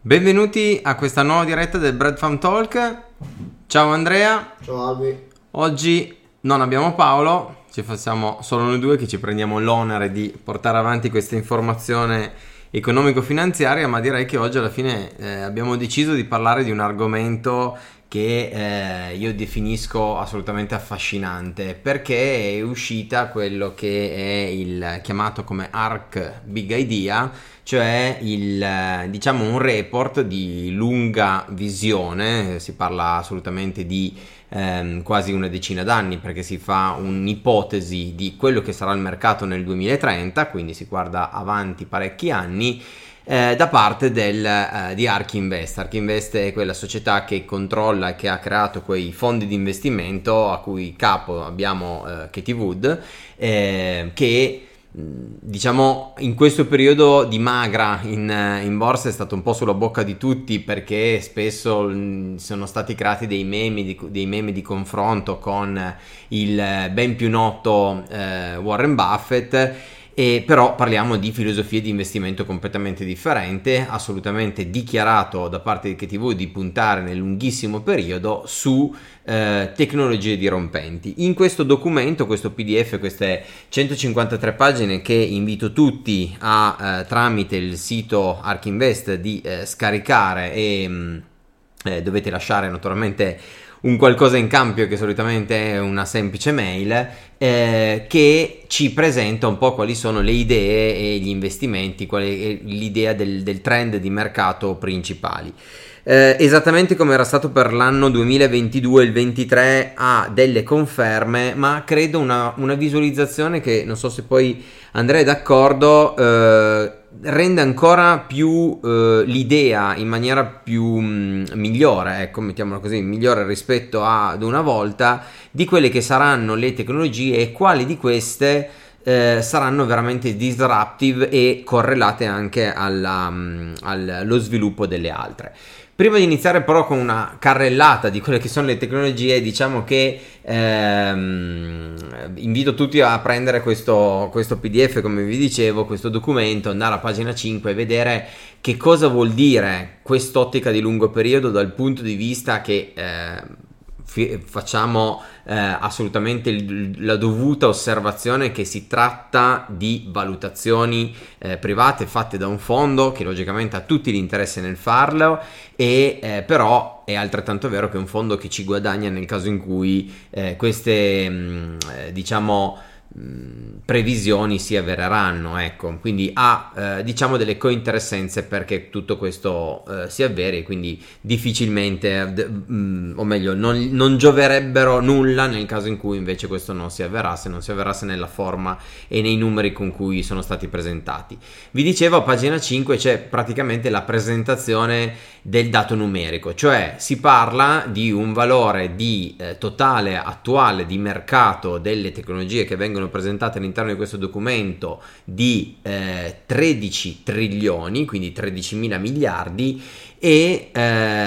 Benvenuti a questa nuova diretta del Bread Farm Talk. Ciao Andrea. Ciao Albi. Oggi non abbiamo Paolo, ci facciamo solo noi due che ci prendiamo l'onere di portare avanti questa informazione economico-finanziaria, ma direi che oggi alla fine eh, abbiamo deciso di parlare di un argomento che eh, io definisco assolutamente affascinante perché è uscita quello che è il chiamato come ARC Big Idea, cioè il, diciamo un report di lunga visione, si parla assolutamente di ehm, quasi una decina d'anni perché si fa un'ipotesi di quello che sarà il mercato nel 2030, quindi si guarda avanti parecchi anni eh, da parte del, eh, di Ark Invest. Ark Invest è quella società che controlla e che ha creato quei fondi di investimento a cui capo abbiamo eh, Katie Wood eh, che diciamo in questo periodo di magra in, in, borsa è stato un po' sulla bocca di tutti perché spesso sono stati creati dei meme di, dei meme di confronto con il ben più noto eh, Warren Buffett e però parliamo di filosofie di investimento completamente differente, assolutamente dichiarato da parte di KTV di puntare nel lunghissimo periodo su eh, tecnologie dirompenti. In questo documento, questo PDF, queste 153 pagine che invito tutti a eh, tramite il sito ArkInvest di eh, scaricare e mh, mm, eh, dovete lasciare naturalmente un qualcosa in cambio che solitamente è una semplice mail eh, che ci presenta un po' quali sono le idee e gli investimenti, qual è l'idea del, del trend di mercato principali. Eh, esattamente come era stato per l'anno 2022 il 23 ha delle conferme ma credo una, una visualizzazione che non so se poi andrei d'accordo eh, rende ancora più eh, l'idea in maniera più mh, mm, migliore, ecco, mettiamola così, migliore rispetto ad una volta, di quelle che saranno le tecnologie e quali di queste eh, saranno veramente disruptive e correlate anche alla, mm, allo sviluppo delle altre. Prima di iniziare però con una carrellata di quelle che sono le tecnologie, diciamo che ehm, invito tutti a prendere questo, questo, PDF, come vi dicevo, questo documento, andare a pagina 5 e vedere che cosa vuol dire quest'ottica di lungo periodo dal punto di vista che... Eh, facciamo eh, assolutamente il, la dovuta osservazione che si tratta di valutazioni eh, private fatte da un fondo che logicamente ha tutti l'interesse nel farlo e eh, però è altrettanto vero che è un fondo che ci guadagna nel caso in cui eh, queste mh, mm, eh, diciamo previsioni si avvereranno ecco. Quindi ha eh, diciamo delle cointeressenze perché tutto questo eh, si avveri quindi difficilmente d- mh, o meglio non, non, gioverebbero nulla nel caso in cui invece questo non si avverasse non si avverasse nella forma e nei numeri con cui sono stati presentati. Vi dicevo a pagina 5 c'è praticamente la presentazione del dato numerico cioè si parla di un valore di eh, totale attuale di mercato delle tecnologie che vengono presentate all'interno di questo documento di eh, 13 trilioni, quindi 13 mila miliardi, e eh,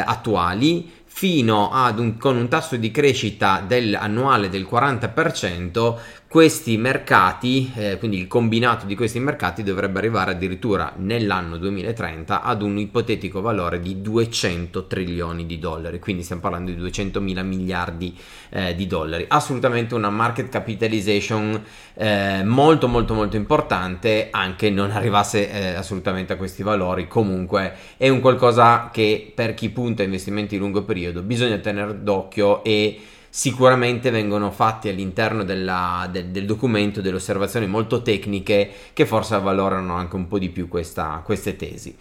attuali fino ad un, con un tasso di crescita del, annuale del 40% questi mercati, eh, quindi il combinato di questi mercati dovrebbe arrivare addirittura nell'anno 2030 ad un ipotetico valore di 200 trilioni di dollari, quindi stiamo parlando di 200 mila miliardi eh, di dollari. Assolutamente una market capitalization eh, molto molto molto importante, anche non arrivasse eh, assolutamente a questi valori, comunque è un qualcosa che per chi punta a investimenti di lungo periodo bisogna tenere d'occhio e sicuramente vengono fatti all'interno della, del, del, documento delle osservazioni molto tecniche che forse avvalorano anche un po' di più questa, queste tesi.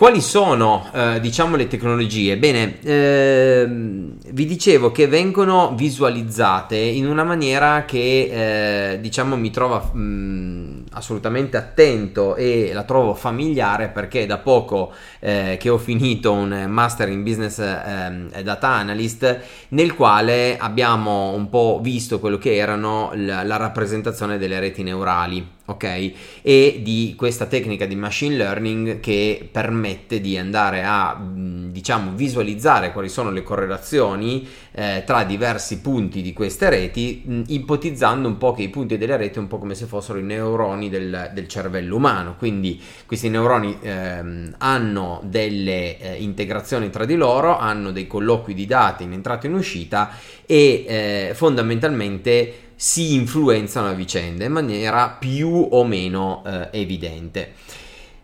Quali sono, eh, diciamo, le tecnologie? Bene, ehm, vi dicevo che vengono visualizzate in una maniera che, eh, diciamo, mi trova mh, assolutamente attento e la trovo familiare perché da poco eh, che ho finito un master in business eh, data analyst nel quale abbiamo un po' visto quello che erano la, la rappresentazione delle reti neurali ok? E di questa tecnica di machine learning che permette di andare a diciamo visualizzare quali sono le correlazioni eh, tra diversi punti di queste reti, mh, ipotizzando un po' che i punti delle reti un po' come se fossero i neuroni del, del cervello umano. Quindi questi neuroni ehm, hanno delle eh, integrazioni tra di loro, hanno dei colloqui di dati in entrata e in uscita e eh, fondamentalmente si influenzano a vicenda in maniera più o meno eh, evidente.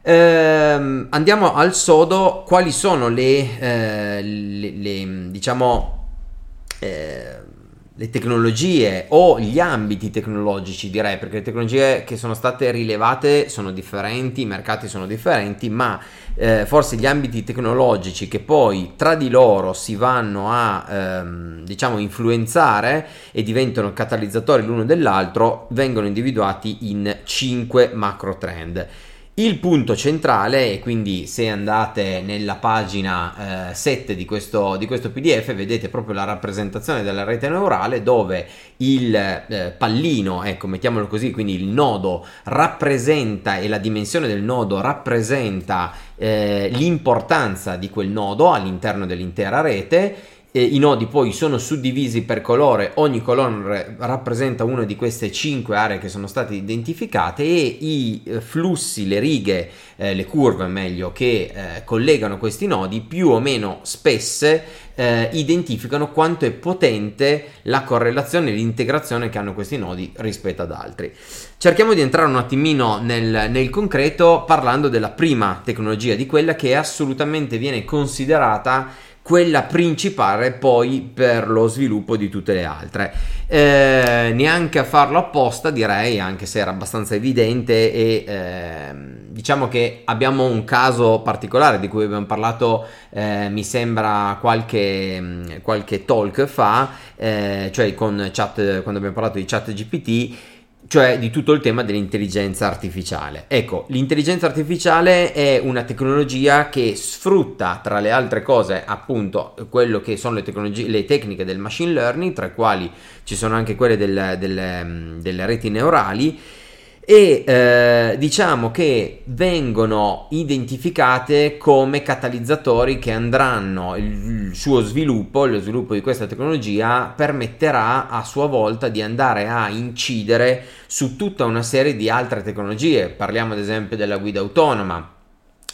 Ehm, andiamo al sodo, quali sono le, eh, le, le diciamo, eh, le tecnologie o gli ambiti tecnologici direi perché le tecnologie che sono state rilevate sono differenti, i mercati sono differenti ma eh, forse gli ambiti tecnologici che poi tra di loro si vanno a ehm, diciamo influenzare e diventano catalizzatori l'uno dell'altro vengono individuati in 5 macro trend il punto centrale, e quindi se andate nella pagina eh, 7 di questo, di questo, PDF, vedete proprio la rappresentazione della rete neurale dove il eh, pallino, ecco, mettiamolo così, quindi il nodo rappresenta e la dimensione del nodo rappresenta eh, l'importanza di quel nodo all'interno dell'intera rete eh, I nodi poi sono suddivisi per colore, ogni colore rappresenta una di queste cinque aree che sono state identificate e i eh, flussi, le righe, eh, le curve meglio, che eh, collegano questi nodi più o meno spesse eh, identificano quanto è potente la correlazione e l'integrazione che hanno questi nodi rispetto ad altri. Cerchiamo di entrare un attimino nel, nel, concreto parlando della prima tecnologia, di quella che assolutamente viene considerata quella principale poi per lo sviluppo di tutte le altre. Eh, neanche a farlo apposta direi, anche se era abbastanza evidente e eh, diciamo che abbiamo un caso particolare di cui abbiamo parlato eh, mi sembra qualche, qualche talk fa, eh, cioè con chat, quando abbiamo parlato di chat GPT cioè di tutto il tema dell'intelligenza artificiale. Ecco, l'intelligenza artificiale è una tecnologia che sfrutta tra le altre cose appunto quello che sono le, le tecniche del machine learning, tra le quali ci sono anche quelle del, del, delle reti neurali e eh, diciamo che vengono identificate come catalizzatori che andranno il, suo sviluppo, lo sviluppo di questa tecnologia permetterà a sua volta di andare a incidere su tutta una serie di altre tecnologie. Parliamo ad esempio della guida autonoma.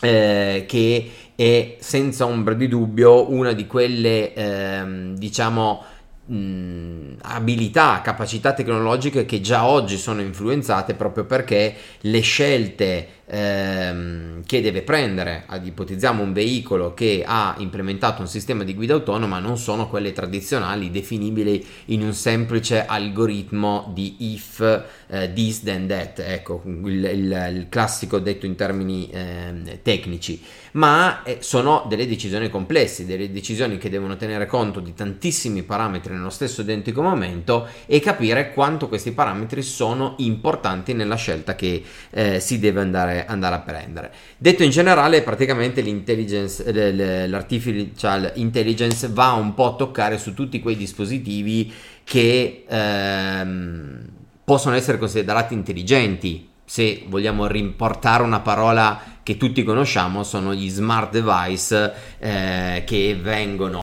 Eh, che è senza ombra di dubbio una di quelle eh, diciamo mh, abilità, capacità tecnologiche che già oggi sono influenzate proprio perché le scelte ehm, che deve prendere, ad ipotizziamo un veicolo che ha implementato un sistema di guida autonoma, non sono quelle tradizionali definibili in un semplice algoritmo di if eh, this then that, ecco il, il, il classico detto in termini eh, tecnici, ma eh, sono delle decisioni complesse, delle decisioni che devono tenere conto di tantissimi parametri nello stesso identico momento e capire quanto questi parametri sono importanti nella scelta che eh, si deve andare andare a prendere. Detto in generale, praticamente l'intelligence, l'artificial intelligence va un po' a toccare su tutti quei dispositivi che ehm, possono essere considerati intelligenti. Se vogliamo rimportare una parola che tutti conosciamo, sono gli smart device eh, che vengono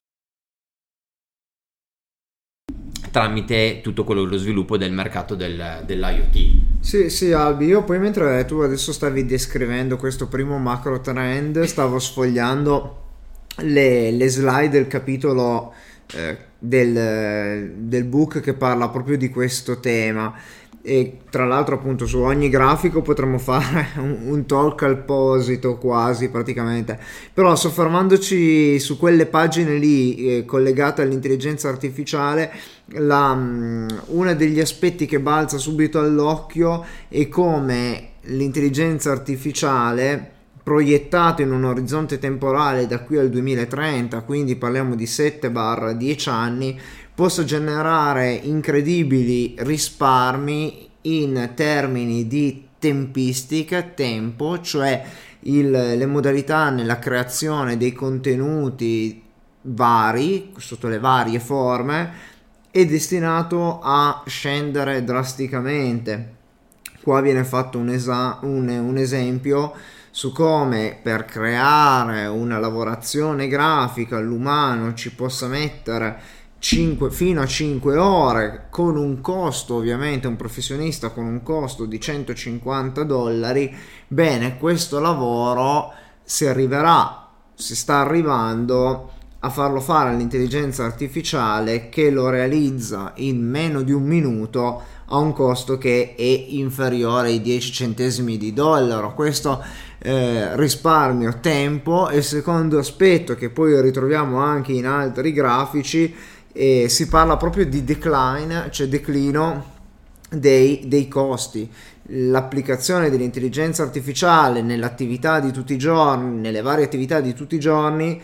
tramite tutto quello lo sviluppo del mercato del, dell'IoT. Sì, sì, Albi, io poi mentre tu adesso stavi descrivendo questo primo macro trend, stavo sfogliando le, le slide del capitolo eh, del, del book che parla proprio di questo tema e tra l'altro appunto su ogni grafico potremmo fare un, un talk al posito quasi praticamente. Però soffermandoci su quelle pagine lì eh, collegate all'intelligenza artificiale la, um, uno degli aspetti che balza subito all'occhio è come l'intelligenza artificiale proiettato in un orizzonte temporale da qui al 2030 quindi parliamo di 7-10 anni possa generare incredibili risparmi in termini di tempistica, tempo, cioè il, le modalità nella creazione dei contenuti vari, sotto le varie forme, è destinato a scendere drasticamente. Qua viene fatto un, esa- un, un esempio su come per creare una lavorazione grafica l'umano ci possa mettere 5, fino a 5 ore con un costo ovviamente un professionista con un costo di 150 dollari bene questo lavoro si arriverà si sta arrivando a farlo fare all'intelligenza artificiale che lo realizza in meno di un minuto a un costo che è inferiore ai 10 centesimi di dollaro. Questo eh, risparmio tempo e secondo aspetto che poi ritroviamo anche in altri grafici e si parla proprio di decline, cioè declino dei, dei costi. L'applicazione dell'intelligenza artificiale nell'attività di tutti i giorni, nelle varie attività di tutti i giorni,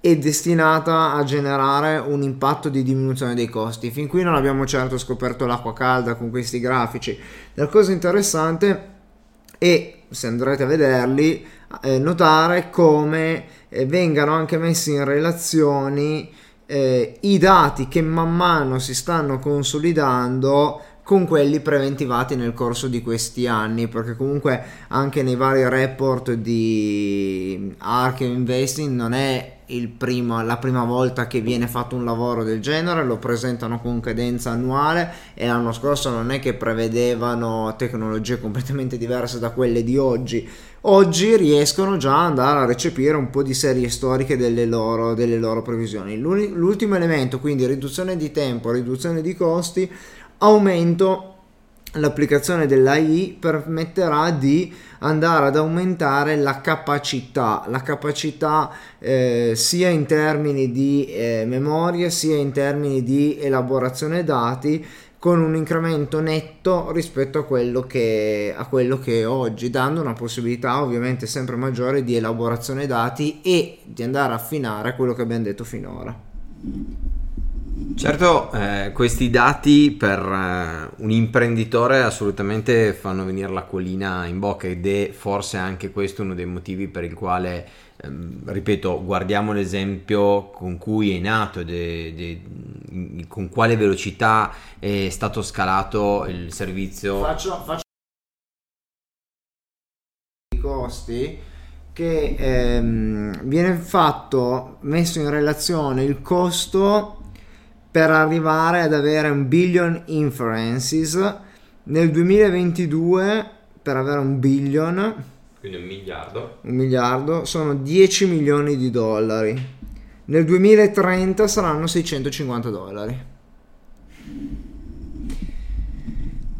è destinata a generare un impatto di diminuzione dei costi. Fin qui non abbiamo certo scoperto l'acqua calda con questi grafici. La cosa interessante è, se andrete a vederli, eh, notare come eh, vengano anche messi in relazioni eh, i dati che man mano si stanno consolidando con quelli preventivati nel corso di questi anni, perché comunque anche nei vari report di Ark Investing non è primo, la prima volta che viene fatto un lavoro del genere, lo presentano con cadenza annuale e l'anno scorso non è che prevedevano tecnologie completamente diverse da quelle di oggi. Oggi riescono già ad andare a recepire un po' di serie storiche delle loro, delle loro previsioni. L'ultimo elemento, quindi riduzione di tempo, riduzione di costi, aumento l'applicazione dell'AI permetterà di andare ad aumentare la capacità, la capacità eh, sia in termini di eh, memoria sia in termini di elaborazione dati con un incremento netto rispetto a quello, che, a quello che è oggi, dando una possibilità ovviamente sempre maggiore di elaborazione dati e di andare a affinare quello che abbiamo detto finora. Certo, eh, questi dati per eh, un imprenditore assolutamente fanno venire l'acquolina in bocca ed è forse anche questo uno dei motivi per il quale, ripeto, guardiamo l'esempio con cui è nato, de, de, con quale velocità è stato scalato il servizio. Faccio, faccio i costi che ehm, viene fatto, messo in relazione il costo per arrivare ad avere un billion inferences nel 2022 per avere un billion quindi un miliardo. Un miliardo sono 10 milioni di dollari. Nel 2030 saranno 650 dollari.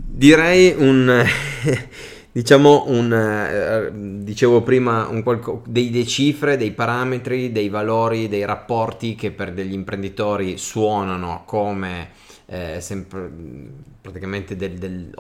Direi un diciamo un eh, dicevo prima un qualco, dei, dei, cifre, dei parametri, dei valori, dei rapporti che per degli imprenditori suonano come eh, sempre praticamente del, del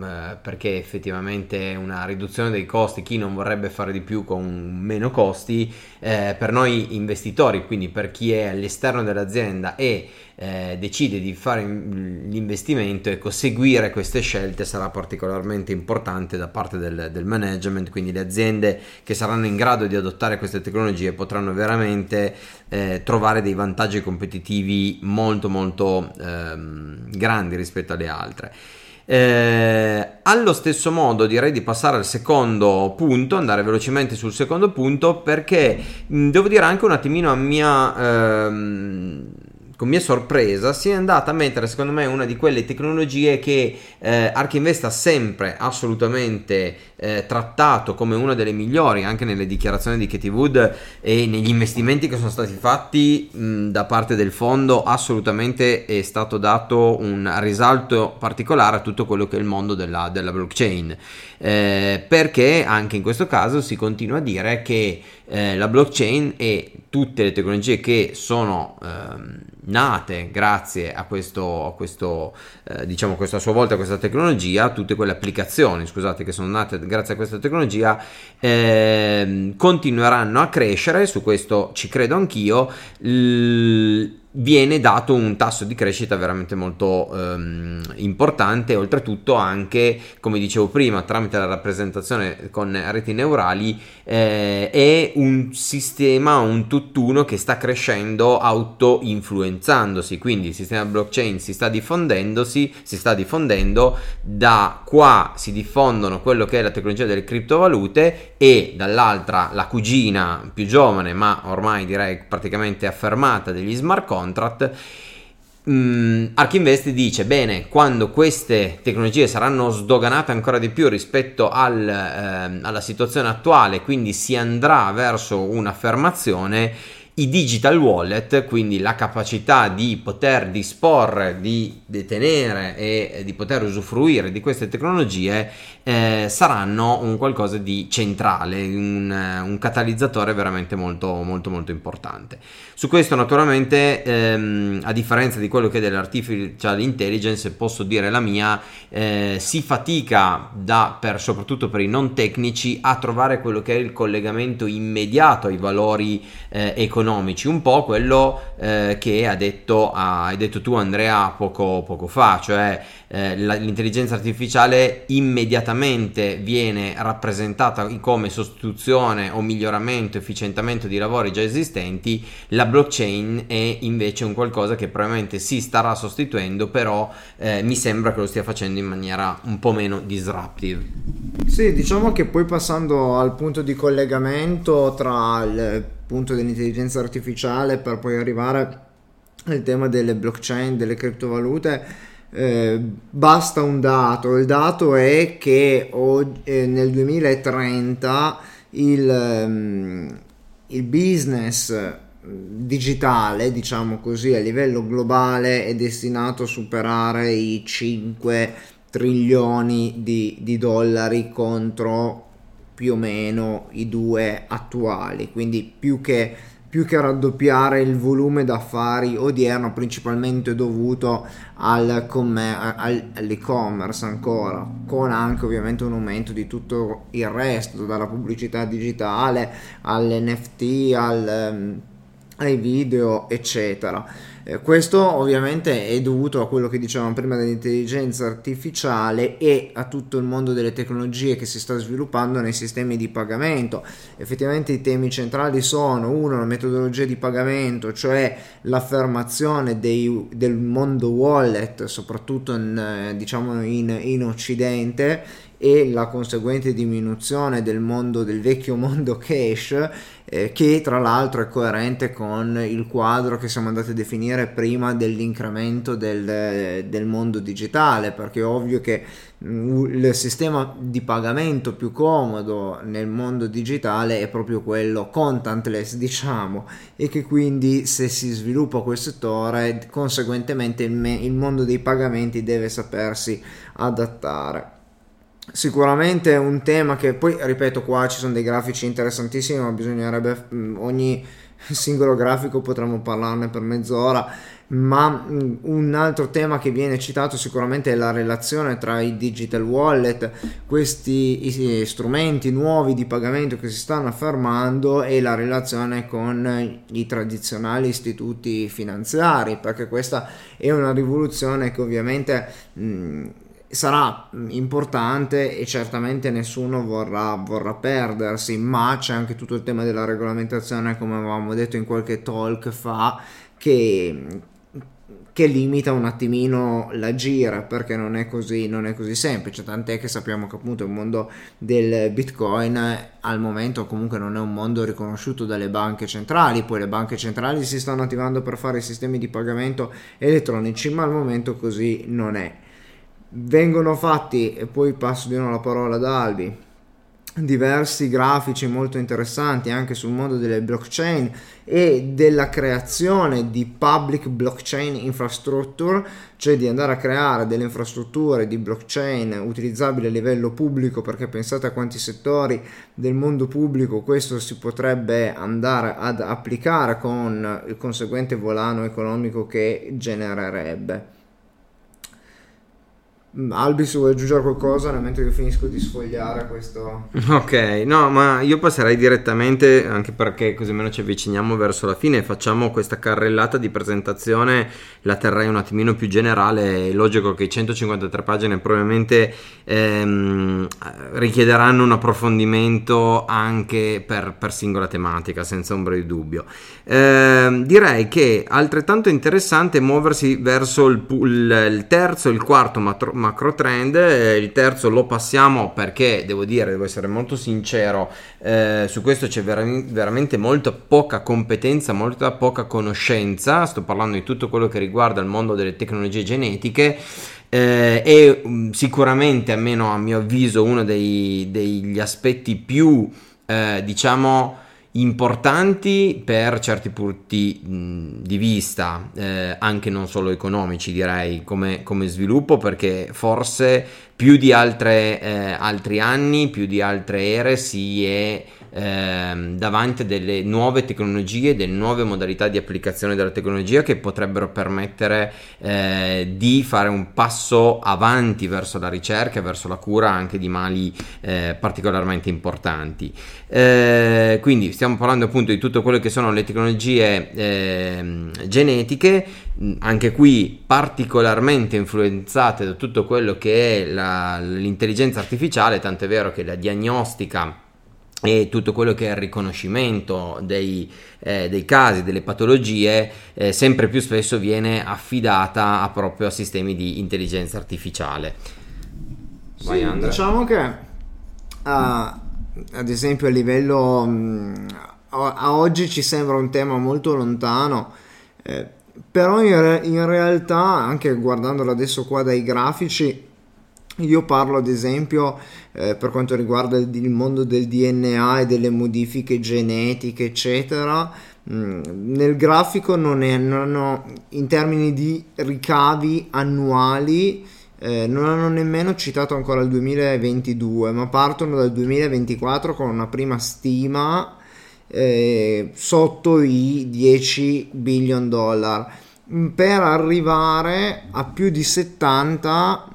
eh, perché effettivamente una riduzione dei costi chi non vorrebbe fare di più con meno costi eh, per noi investitori quindi per chi è all'esterno dell'azienda e eh, decide di fare l'investimento, ecco, seguire queste scelte sarà particolarmente importante da parte del, del, management, quindi le aziende che saranno in grado di adottare queste tecnologie potranno veramente eh, trovare dei vantaggi competitivi molto molto ehm, grandi rispetto alle altre. Eh, allo stesso modo direi di passare al secondo punto, andare velocemente sul secondo punto perché mh, devo dire anche un attimino a mia... Ehm, con mia sorpresa, si è andata a mettere secondo me una di quelle tecnologie che eh, Ark Invest ha sempre assolutamente eh, trattato come una delle migliori anche nelle dichiarazioni di Katie Wood e negli investimenti che sono stati fatti mh, da parte del fondo assolutamente è stato dato un risalto particolare a tutto quello che è il mondo della, della blockchain. Eh, perché anche in questo caso si continua a dire che eh, la blockchain e tutte le tecnologie che sono ehm, nate grazie a questo, a questo eh, diciamo questa sua volta questa tecnologia, tutte quelle applicazioni, scusate, che sono nate grazie a questa tecnologia, eh, continueranno a crescere, su questo ci credo anch'io. L- viene dato un tasso di crescita veramente molto ehm, importante, oltretutto anche, come dicevo prima, tramite la rappresentazione con reti neurali, eh, è un sistema, un tutt'uno che sta crescendo auto-influenzandosi, quindi il sistema blockchain si sta diffondendosi, si sta diffondendo, da qua si diffondono quello che è la tecnologia delle criptovalute e dall'altra la cugina più giovane, ma ormai direi praticamente affermata degli smart contract, contract. Mm, Ark Invest dice bene quando queste tecnologie saranno sdoganate ancora di più rispetto al, eh, alla situazione attuale quindi si andrà verso un'affermazione i digital wallet, quindi la capacità di poter disporre, di detenere e di poter usufruire di queste tecnologie, eh, saranno un qualcosa di centrale, un, un, catalizzatore veramente molto, molto, molto importante. Su questo, naturalmente, ehm, a differenza di quello che è dell'artificial intelligence, posso dire la mia, eh, si fatica da, per, soprattutto per i non tecnici a trovare quello che è il collegamento immediato ai valori eh, economici economici, un po' quello eh, che ha detto, hai detto tu Andrea poco, poco fa, cioè eh, l'intelligenza artificiale immediatamente viene rappresentata come sostituzione o miglioramento, efficientamento di lavori già esistenti, la blockchain è invece un qualcosa che probabilmente si starà sostituendo, però eh, mi sembra che lo stia facendo in maniera un po' meno disruptive. Sì, diciamo che poi passando al punto di collegamento tra il punto dell'intelligenza artificiale per poi arrivare al tema delle blockchain, delle criptovalute, eh, basta un dato. Il dato è che oggi, eh, nel 2030 il, um, il business digitale, diciamo così, a livello globale è destinato a superare i 5 trilioni di, di dollari contro più o meno i due attuali, quindi più che, più che raddoppiare il volume d'affari odierno principalmente dovuto al commer- al, all'e-commerce ancora, con anche ovviamente un aumento di tutto il resto, dalla pubblicità digitale all'NFT, al, um, ai video, eccetera eh, questo ovviamente è dovuto a quello che dicevamo prima dell'intelligenza artificiale e a tutto il mondo delle tecnologie che si sta sviluppando nei sistemi di pagamento. Effettivamente i temi centrali sono uno la metodologia di pagamento, cioè l'affermazione dei, del mondo wallet, soprattutto in, eh, diciamo in, in Occidente e la conseguente diminuzione del mondo del vecchio mondo cash eh, che tra l'altro è coerente con il quadro che siamo andati a definire prima dell'incremento del, del mondo digitale perché è ovvio che mm, il sistema di pagamento più comodo nel mondo digitale è proprio quello contentless diciamo e che quindi se si sviluppa quel settore conseguentemente il, me- il mondo dei pagamenti deve sapersi adattare sicuramente un tema che poi ripeto qua ci sono dei grafici interessantissimi ma bisognerebbe mm, ogni singolo grafico potremmo parlarne per mezz'ora. Ma mm, un altro tema che viene citato sicuramente è la relazione tra i digital wallet questi strumenti nuovi di pagamento che si stanno affermando e la relazione con i tradizionali istituti finanziari perché questa è una rivoluzione che ovviamente mh, mm, sarà mm, importante e certamente nessuno vorrà, vorrà, perdersi, ma c'è anche tutto il tema della regolamentazione, come avevamo detto in qualche talk fa, che, che limita un attimino la gira perché non è, così, non è così semplice, tant'è che sappiamo che appunto il mondo del bitcoin al momento comunque non è un mondo riconosciuto dalle banche centrali, poi le banche centrali si stanno attivando per fare sistemi di pagamento elettronici, ma al momento così non è vengono fatti, e poi passo di nuovo la parola ad Albi, diversi grafici molto interessanti anche sul mondo delle blockchain e della creazione di public blockchain infrastructure, cioè di andare a creare delle infrastrutture di blockchain utilizzabili a livello pubblico, perché pensate a quanti settori del mondo pubblico questo si potrebbe andare ad applicare con il conseguente volano economico che genererebbe. Mm, Albi, se vuoi aggiungere qualcosa nel mentre io finisco di sfogliare questo. Ok, no, ma io passerei direttamente, anche perché così almeno ci avviciniamo verso la fine, facciamo questa carrellata di presentazione, la terrei un attimino più generale, è logico che 153 pagine probabilmente ehm, richiederanno un approfondimento anche per, per, singola tematica, senza ombra di dubbio. Eh, direi che altrettanto interessante muoversi verso il, il, il terzo il quarto matro, macro trend, eh, il terzo lo passiamo perché devo dire, devo essere molto sincero, eh, su questo c'è ver- veramente molta poca competenza, molta poca conoscenza, sto parlando di tutto quello che riguarda il mondo delle tecnologie genetiche. Eh, è um, sicuramente, almeno a mio avviso, uno dei, degli aspetti più, eh, diciamo, importanti per certi punti di vista, eh, anche non solo economici direi, come, come, sviluppo, perché forse più di altre, eh, altri anni, più di altre ere si è eh, davanti a delle nuove tecnologie, delle nuove modalità di applicazione della tecnologia che potrebbero permettere eh, di fare un passo avanti verso la ricerca verso la cura anche di mali eh, particolarmente importanti. Eh, quindi stiamo parlando appunto di tutto quello che sono le tecnologie ehm, genetiche, anche qui particolarmente influenzate da tutto quello che è la, l'intelligenza artificiale, tanto è vero che la diagnostica e tutto quello che è il riconoscimento dei, eh, dei casi, delle patologie, eh, sempre più spesso viene affidata a proprio a sistemi di intelligenza artificiale. Vai, sì, diciamo che uh, ad esempio a livello mh, a oggi ci sembra un tema molto lontano, eh, però in, re- in realtà anche guardandolo adesso qua dai grafici io parlo ad esempio eh, per quanto riguarda il, il, mondo del DNA e delle modifiche genetiche, eccetera. Mm, nel grafico non, hanno, in termini di ricavi annuali, eh, non hanno nemmeno citato ancora il 2022, ma partono dal 2024 con una prima stima eh, sotto i 10 billion dollar. Per arrivare a più di 70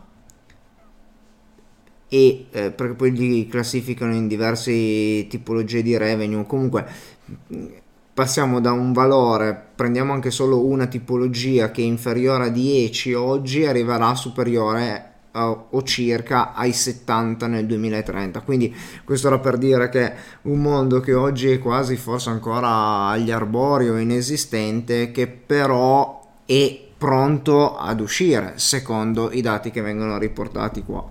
e eh, perché poi li classificano in diverse tipologie di revenue. Comunque passiamo da un valore prendiamo anche solo una tipologia che è inferiore a 10 oggi arriverà superiore o circa ai 70 nel 2030 quindi questo era per dire che un mondo che oggi è quasi forse ancora agli arbori o inesistente che però è pronto ad uscire secondo i dati che vengono riportati qua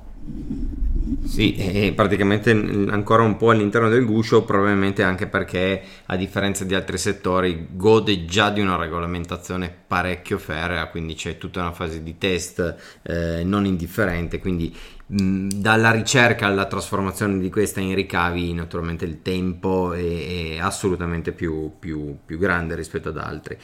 sì, è praticamente ancora un po' all'interno del guscio, probabilmente anche perché a differenza di altri settori gode già di una regolamentazione parecchio ferrea, quindi c'è tutta una fase di test eh, non indifferente, quindi mh, dalla ricerca alla trasformazione di questa in ricavi naturalmente il tempo è, è assolutamente più, più, più grande rispetto ad altri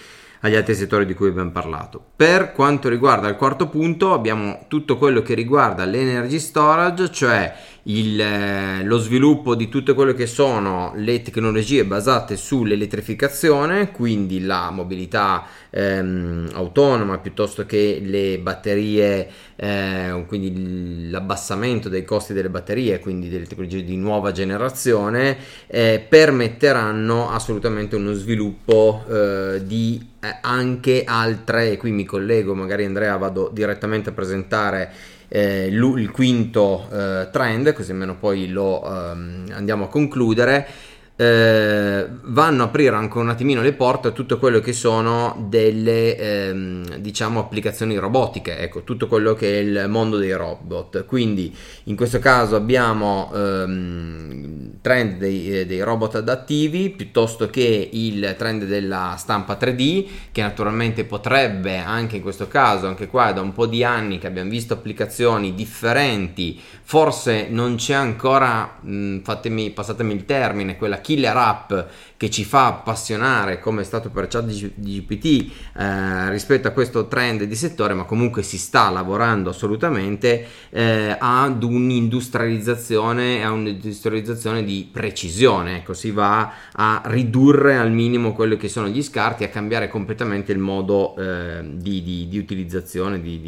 agli altri settori di cui abbiamo parlato. Per quanto riguarda il quarto punto abbiamo tutto quello che riguarda l'energy storage, cioè il, eh, lo sviluppo di tutte quelle che sono le tecnologie basate sull'elettrificazione, quindi la mobilità ehm, autonoma piuttosto che le batterie, eh, quindi l'abbassamento dei costi delle batterie, quindi delle tecnologie di nuova generazione, eh, permetteranno assolutamente uno sviluppo eh, di eh, anche altre, e qui mi collego, magari Andrea vado direttamente a presentare eh, il quinto eh, trend, così almeno poi lo ehm, andiamo a concludere eh, vanno a aprire anche un attimino le porte a tutto quello che sono delle ehm, diciamo applicazioni robotiche ecco tutto quello che è il mondo dei robot. Quindi in questo caso abbiamo ehm, trend dei, eh, dei, robot adattivi piuttosto che il trend della stampa 3D che naturalmente potrebbe anche in questo caso anche qua da un po' di anni che abbiamo visto applicazioni differenti forse non c'è ancora mh, fatemi passatemi il termine quella killer app che ci fa appassionare come è stato per ChatGPT eh, rispetto a questo trend di settore, ma comunque si sta lavorando assolutamente eh, ad un'industrializzazione e a un'industrializzazione di precisione, ecco, si va a ridurre al minimo quello che sono gli scarti, a cambiare completamente il modo eh, di, di, di, utilizzazione, di,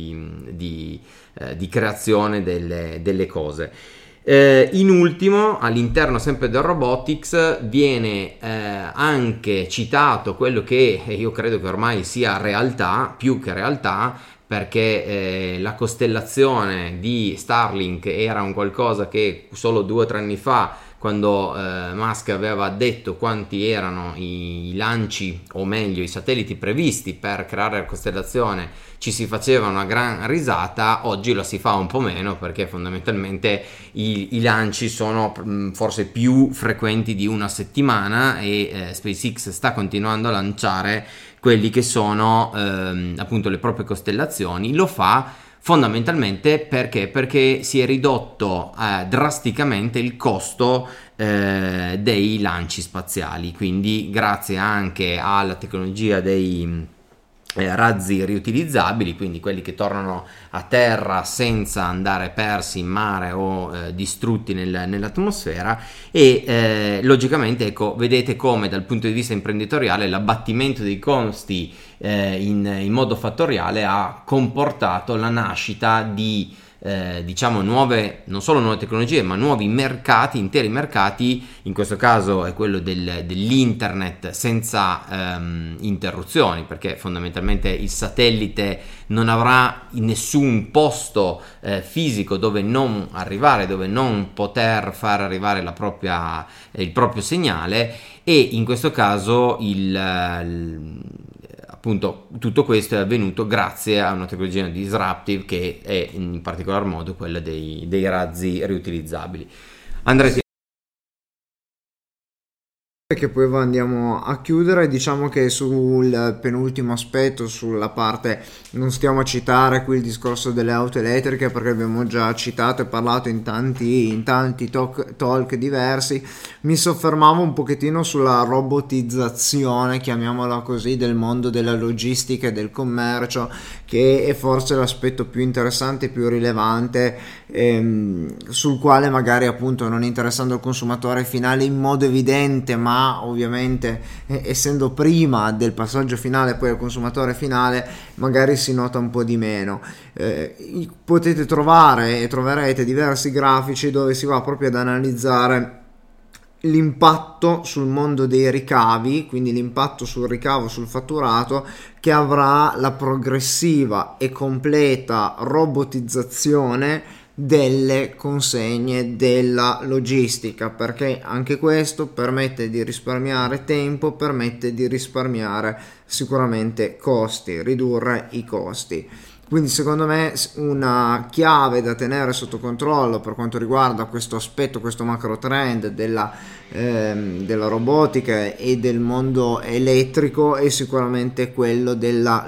di eh, creazione delle, delle cose. Eh, in ultimo, all'interno sempre del robotics, viene eh, anche citato quello che io credo che ormai sia realtà, più che realtà, perché eh, la costellazione di Starlink era un qualcosa che solo due o tre anni fa quando eh, Musk aveva detto quanti erano i, i, lanci, o meglio i satelliti previsti per creare la costellazione, ci si faceva una gran risata, oggi lo si fa un po' meno perché fondamentalmente i, i lanci sono mh, mm, forse più frequenti di una settimana e eh, SpaceX sta continuando a lanciare quelli che sono ehm, appunto le proprie costellazioni, lo fa fondamentalmente perché? Perché si è ridotto eh, drasticamente il costo eh, dei lanci spaziali, quindi grazie anche alla tecnologia dei eh, razzi riutilizzabili, quindi quelli che tornano a terra senza andare persi in mare o eh, distrutti nel, nell'atmosfera e eh, logicamente ecco, vedete come dal punto di vista imprenditoriale l'abbattimento dei costi eh, in, in modo fattoriale ha comportato la nascita di eh, diciamo nuove, non solo nuove tecnologie, ma nuovi mercati, interi mercati, in questo caso è quello del, dell'internet senza ehm, interruzioni, perché fondamentalmente il satellite non avrà nessun posto eh, fisico dove non arrivare, dove non poter far arrivare propria, il proprio segnale. E in questo caso il, il appunto tutto questo è avvenuto grazie a una tecnologia disruptive che è in particolar modo quella dei, dei razzi riutilizzabili. Andrea, che poi andiamo a chiudere diciamo che sul penultimo aspetto sulla parte non stiamo a citare qui il discorso delle auto elettriche perché abbiamo già citato e parlato in tanti, in tanti talk, talk diversi. Mi soffermavo un pochettino sulla robotizzazione chiamiamola così del mondo della logistica e del commercio che è forse l'aspetto più interessante più rilevante ehm, sul quale magari appunto non interessando il consumatore finale in modo evidente ma ovviamente eh, essendo prima del passaggio finale poi al consumatore finale magari si nota un po' di meno. Eh, potete trovare e troverete diversi grafici dove si va proprio ad analizzare l'impatto sul mondo dei ricavi, quindi l'impatto sul ricavo, sul fatturato, che avrà la progressiva e completa robotizzazione delle consegne della logistica perché anche questo permette di risparmiare tempo permette di risparmiare sicuramente costi ridurre i costi. Quindi secondo me una chiave da tenere sotto controllo per quanto riguarda questo aspetto, questo macro trend della, ehm, della robotica e del mondo elettrico è sicuramente quello della,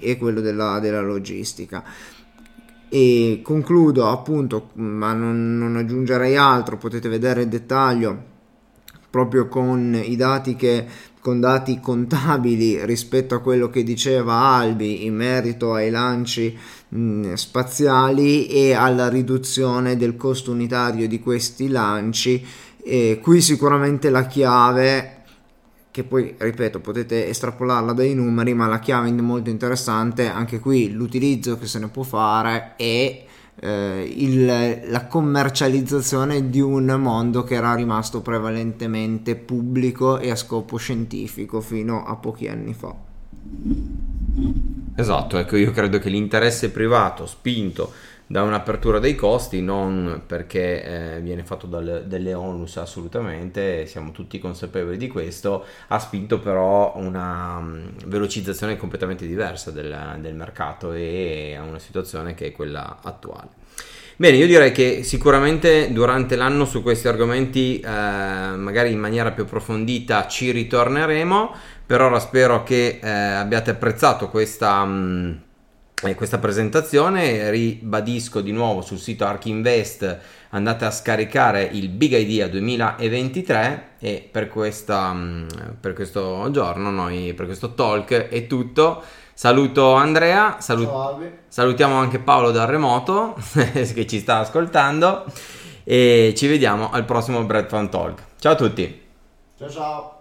e quello della, della logistica e concludo appunto ma non, non, aggiungerei altro potete vedere il dettaglio proprio con i dati che con dati contabili rispetto a quello che diceva Albi in merito ai lanci mh, spaziali e alla riduzione del costo unitario di questi lanci. E qui sicuramente la chiave che poi ripeto potete estrapolarla dai numeri ma la chiave molto interessante. Anche qui l'utilizzo che se ne può fare è eh, il, la commercializzazione di un mondo che era rimasto prevalentemente pubblico e a scopo scientifico fino a pochi anni fa esatto ecco io credo che l'interesse privato spinto da un'apertura dei costi, non perché eh, viene fatto dal, dalle onus assolutamente, siamo tutti consapevoli di questo, ha spinto però una um, velocizzazione completamente diversa del, del mercato e a una situazione che è quella attuale. Bene, io direi che sicuramente durante l'anno su questi argomenti, eh, magari in maniera più approfondita, ci ritorneremo. Per ora spero che eh, abbiate apprezzato questa, mh, eh, questa presentazione. Ribadisco di nuovo sul sito Ark Invest andate a scaricare il Big Idea 2023 e per, questa, mm, per questo giorno, noi, per questo talk è tutto. Saluto Andrea, salut- salutiamo anche Paolo dal remoto che ci sta ascoltando e ci vediamo al prossimo Bread Talk. Ciao a tutti. Ciao ciao.